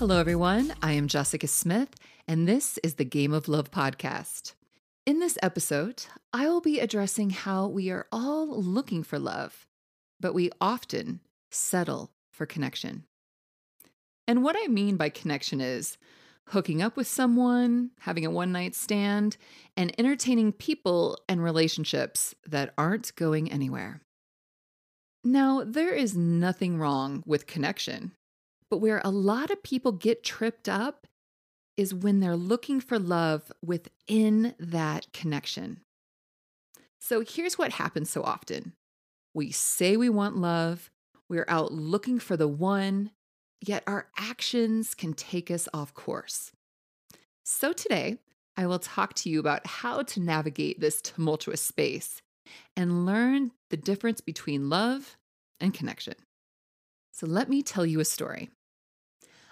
Hello, everyone. I am Jessica Smith, and this is the Game of Love podcast. In this episode, I will be addressing how we are all looking for love, but we often settle for connection. And what I mean by connection is hooking up with someone, having a one night stand, and entertaining people and relationships that aren't going anywhere. Now, there is nothing wrong with connection, but where a lot of people get tripped up is when they're looking for love within that connection. So here's what happens so often we say we want love, we're out looking for the one, yet our actions can take us off course. So today, I will talk to you about how to navigate this tumultuous space and learn the difference between love and connection. So let me tell you a story.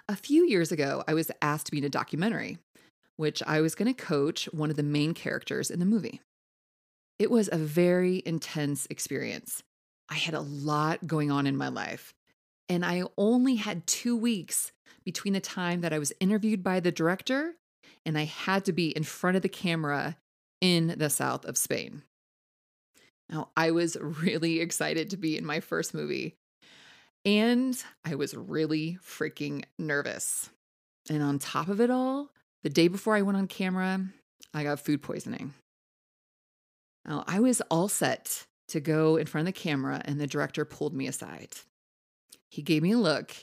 A few years ago, I was asked to be in a documentary, which I was going to coach one of the main characters in the movie. It was a very intense experience. I had a lot going on in my life, and I only had two weeks between the time that I was interviewed by the director and I had to be in front of the camera in the south of Spain. Now, I was really excited to be in my first movie, and I was really freaking nervous. And on top of it all, the day before I went on camera, I got food poisoning. Now, I was all set to go in front of the camera, and the director pulled me aside. He gave me a look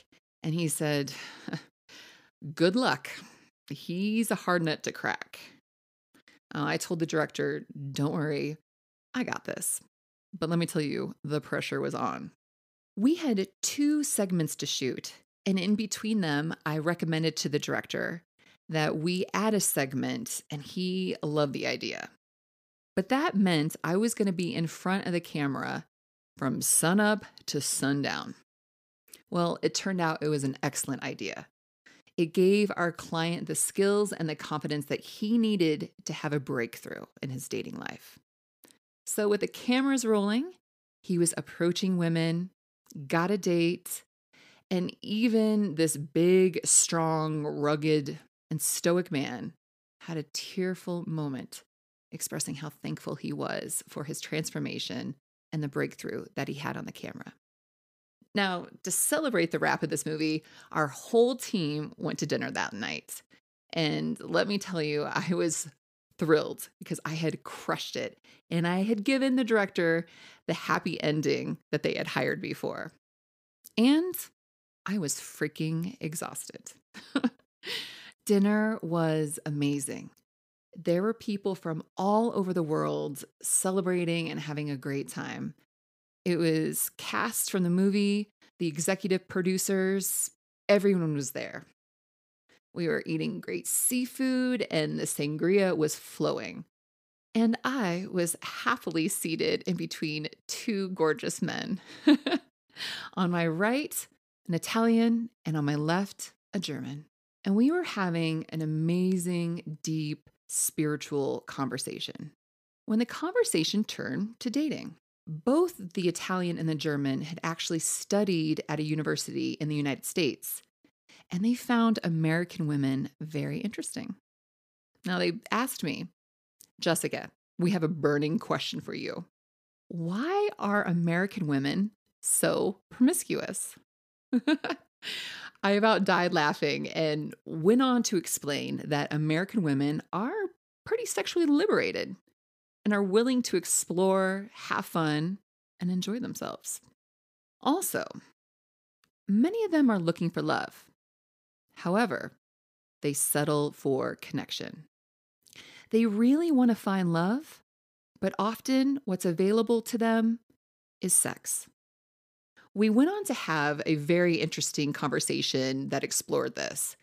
and he said, Good luck. He's a hard nut to crack. Uh, I told the director, Don't worry, I got this. But let me tell you, the pressure was on. We had two segments to shoot, and in between them, I recommended to the director that we add a segment, and he loved the idea. But that meant I was going to be in front of the camera from sunup to sundown. Well, it turned out it was an excellent idea. It gave our client the skills and the confidence that he needed to have a breakthrough in his dating life. So, with the cameras rolling, he was approaching women, got a date, and even this big, strong, rugged, and stoic man had a tearful moment expressing how thankful he was for his transformation and the breakthrough that he had on the camera. Now, to celebrate the wrap of this movie, our whole team went to dinner that night. And let me tell you, I was thrilled because I had crushed it and I had given the director the happy ending that they had hired me for. And I was freaking exhausted. Dinner was amazing. There were people from all over the world celebrating and having a great time. It was cast from the movie, the executive producers, everyone was there. We were eating great seafood and the sangria was flowing. And I was happily seated in between two gorgeous men. on my right, an Italian, and on my left, a German. And we were having an amazing, deep, spiritual conversation. When the conversation turned to dating, both the Italian and the German had actually studied at a university in the United States, and they found American women very interesting. Now, they asked me, Jessica, we have a burning question for you. Why are American women so promiscuous? I about died laughing and went on to explain that American women are pretty sexually liberated and are willing to explore, have fun, and enjoy themselves. Also, many of them are looking for love. However, they settle for connection. They really want to find love, but often what's available to them is sex. We went on to have a very interesting conversation that explored this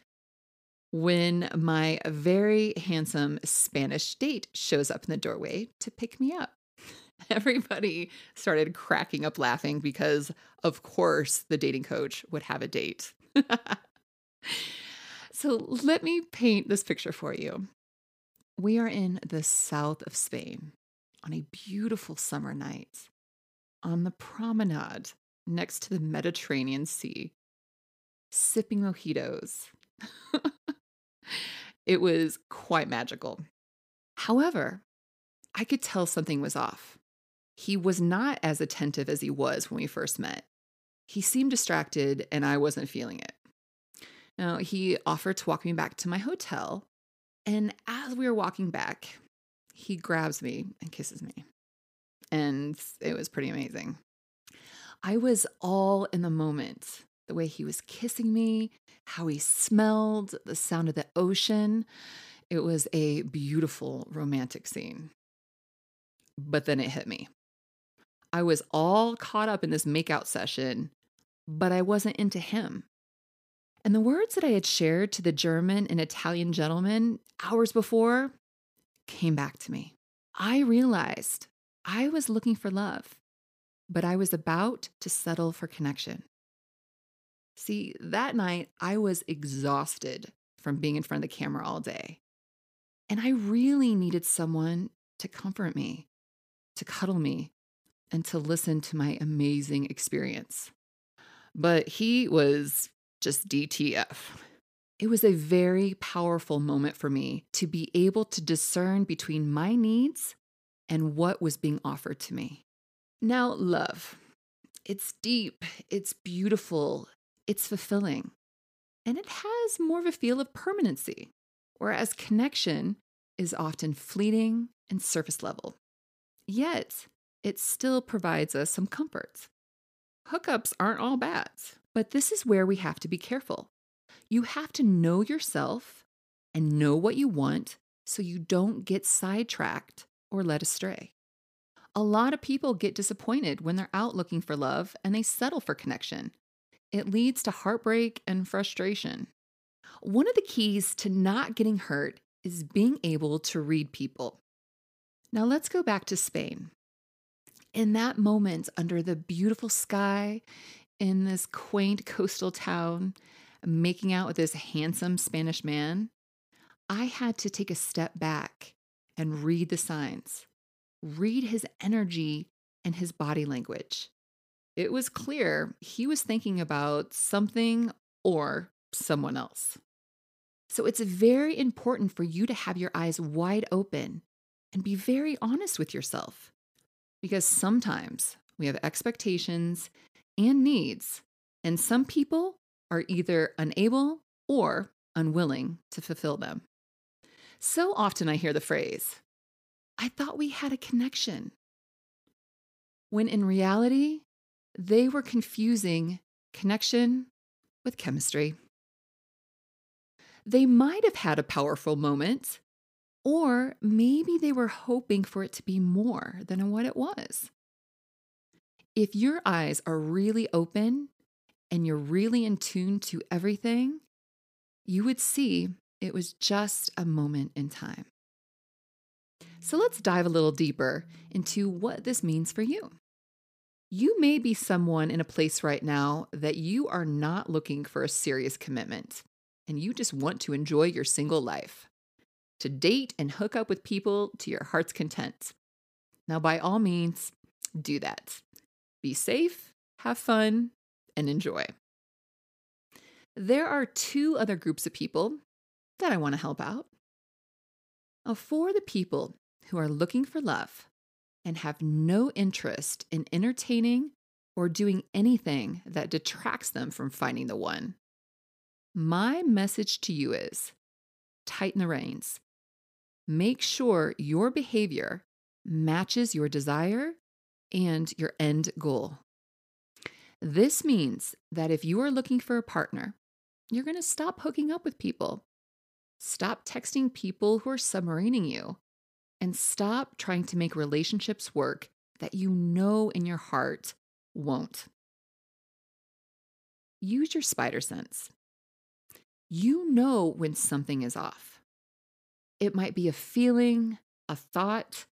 when my very handsome Spanish date shows up in the doorway to pick me up. Everybody started cracking up laughing because, of course, the dating coach would have a date. so let me paint this picture for you. We are in the south of Spain on a beautiful summer night on the promenade next to the Mediterranean Sea, sipping mojitos it was quite magical. However, I could tell something was off. He was not as attentive as he was when we first met. He seemed distracted, and I wasn't feeling it. Now, he offered to walk me back to my hotel, and as we were walking back, he grabs me and kisses me. And it was pretty amazing. I was all in the moment. The way he was kissing me, how he smelled, the sound of the ocean. It was a beautiful romantic scene. But then it hit me. I was all caught up in this makeout session, but I wasn't into him. And the words that I had shared to the German and Italian gentlemen hours before came back to me. I realized I was looking for love, but I was about to settle for connection. See, that night I was exhausted from being in front of the camera all day. And I really needed someone to comfort me, to cuddle me, and to listen to my amazing experience. But he was just DTF. It was a very powerful moment for me to be able to discern between my needs and what was being offered to me. Now, love. It's deep, it's beautiful, it's fulfilling, and it has more of a feel of permanency, whereas connection is often fleeting and surface level. Yet, it still provides us some comforts. Hookups aren't all bad, but this is where we have to be careful. You have to know yourself and know what you want so you don't get sidetracked or led astray. A lot of people get disappointed when they're out looking for love and they settle for connection. It leads to heartbreak and frustration. One of the keys to not getting hurt is being able to read people. Now let's go back to Spain in that moment, under the beautiful sky in this quaint coastal town, making out with this handsome Spanish man, I had to take a step back and read the signs, read his energy and his body language. It was clear he was thinking about something or someone else. So it's very important for you to have your eyes wide open and be very honest with yourself because sometimes we have expectations and needs, and some people are either unable or unwilling to fulfill them. So often I hear the phrase, I thought we had a connection. When in reality, they were confusing connection with chemistry. They might have had a powerful moment, or maybe they were hoping for it to be more than what it was. If your eyes are really open and you're really in tune to everything, you would see it was just a moment in time. So let's dive a little deeper into what this means for you. You may be someone in a place right now that you are not looking for a serious commitment and you just want to enjoy your single life to date and hook up with people to your heart's content. Now, by all means, do that. Be safe, have fun, and enjoy. There are two other groups of people that I want to help out. For the people who are looking for love and have no interest in entertaining or doing anything that detracts them from finding the one, my message to you is tighten the reins Make sure your behavior matches your desire and your end goal. This means that if you are looking for a partner, you're going to stop hooking up with people. Stop texting people who are submarining you and stop trying to make relationships work that you know in your heart won't. Use your spider sense. You know when something is off. It might be a feeling, a thought,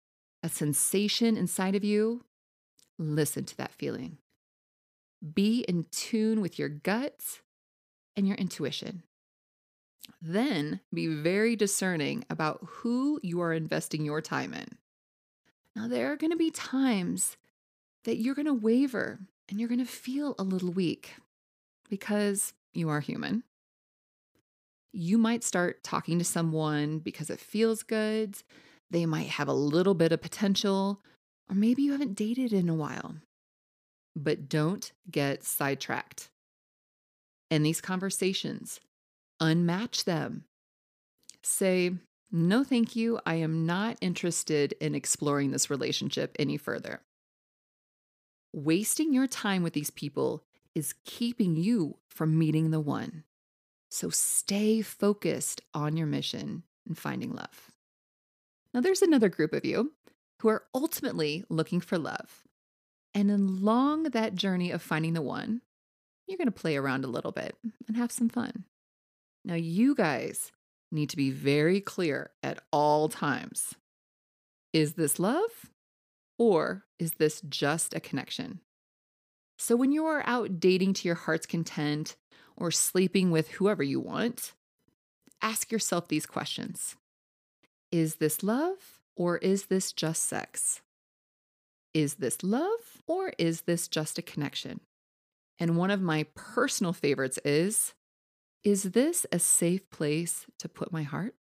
a sensation inside of you. Listen to that feeling. Be in tune with your guts and your intuition. Then be very discerning about who you are investing your time in. Now, there are going to be times that you're going to waver and you're going to feel a little weak because you are human. You might start talking to someone because it feels good. They might have a little bit of potential, or maybe you haven't dated in a while. But don't get sidetracked. In these conversations, unmatch them. Say, no, thank you. I am not interested in exploring this relationship any further. Wasting your time with these people is keeping you from meeting the one. So stay focused on your mission and finding love. Now, there's another group of you who are ultimately looking for love. And along that journey of finding the one, you're going to play around a little bit and have some fun. Now, you guys need to be very clear at all times. Is this love or is this just a connection? So, when you are out dating to your heart's content or sleeping with whoever you want, ask yourself these questions Is this love or is this just sex? Is this love or is this just a connection? And one of my personal favorites is Is this a safe place to put my heart?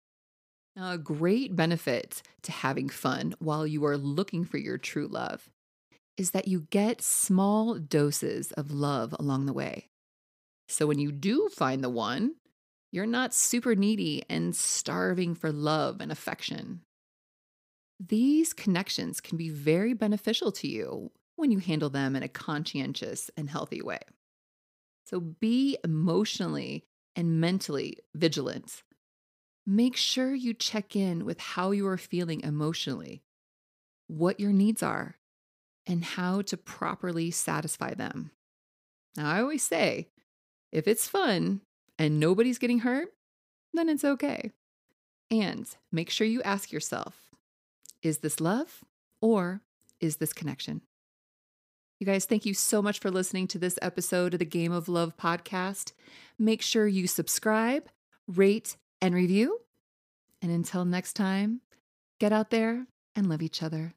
Now, a great benefit to having fun while you are looking for your true love is that you get small doses of love along the way. So when you do find the one, you're not super needy and starving for love and affection. These connections can be very beneficial to you when you handle them in a conscientious and healthy way. So be emotionally and mentally vigilant. Make sure you check in with how you are feeling emotionally, what your needs are, and how to properly satisfy them. Now, I always say if it's fun and nobody's getting hurt, then it's okay. And make sure you ask yourself is this love or is this connection? You guys, thank you so much for listening to this episode of the Game of Love podcast. Make sure you subscribe, rate, and review. And until next time, get out there and love each other.